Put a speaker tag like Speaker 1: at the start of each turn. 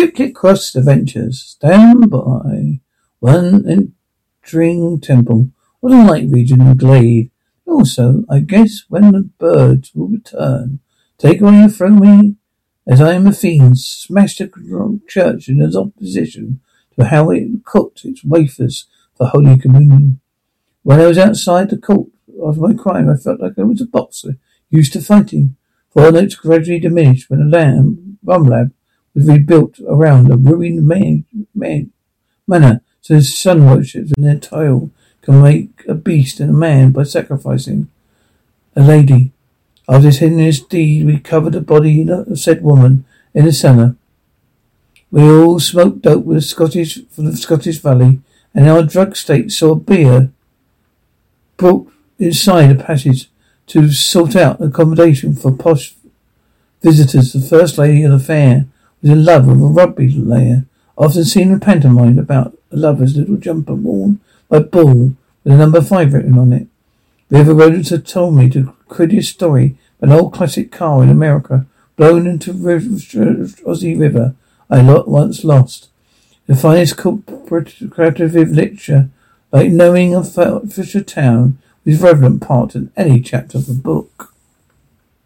Speaker 1: Cryptic Cross Adventures. Stand by. One entering temple. What a light region and glade. Also, I guess when the birds will return, take away throw me as I am a fiend, smash the church in its opposition to how it cooked its wafers for Holy Communion. When I was outside the court of my crime, I felt like I was a boxer used to fighting. Four notes gradually diminished when a lamb, rum lab was rebuilt around a ruined man, man, manor, so the sun worships and their toil can make a beast and a man by sacrificing a lady. After this heinous deed, we covered the body of said woman in the cellar. We all smoked dope with Scottish from the Scottish Valley, and our drug state saw beer brought inside a passage to sort out accommodation for posh visitors. The first lady of the fair was in love with a rugby player, often seen in pantomime about a lover's little jumper worn by Bull with a number five written on it. The river Rodents had told me the curious story of an old classic car in America blown into Ozzy River I once lost. The finest creative literature, like knowing of Fisher Town, was relevant part in any chapter of the book.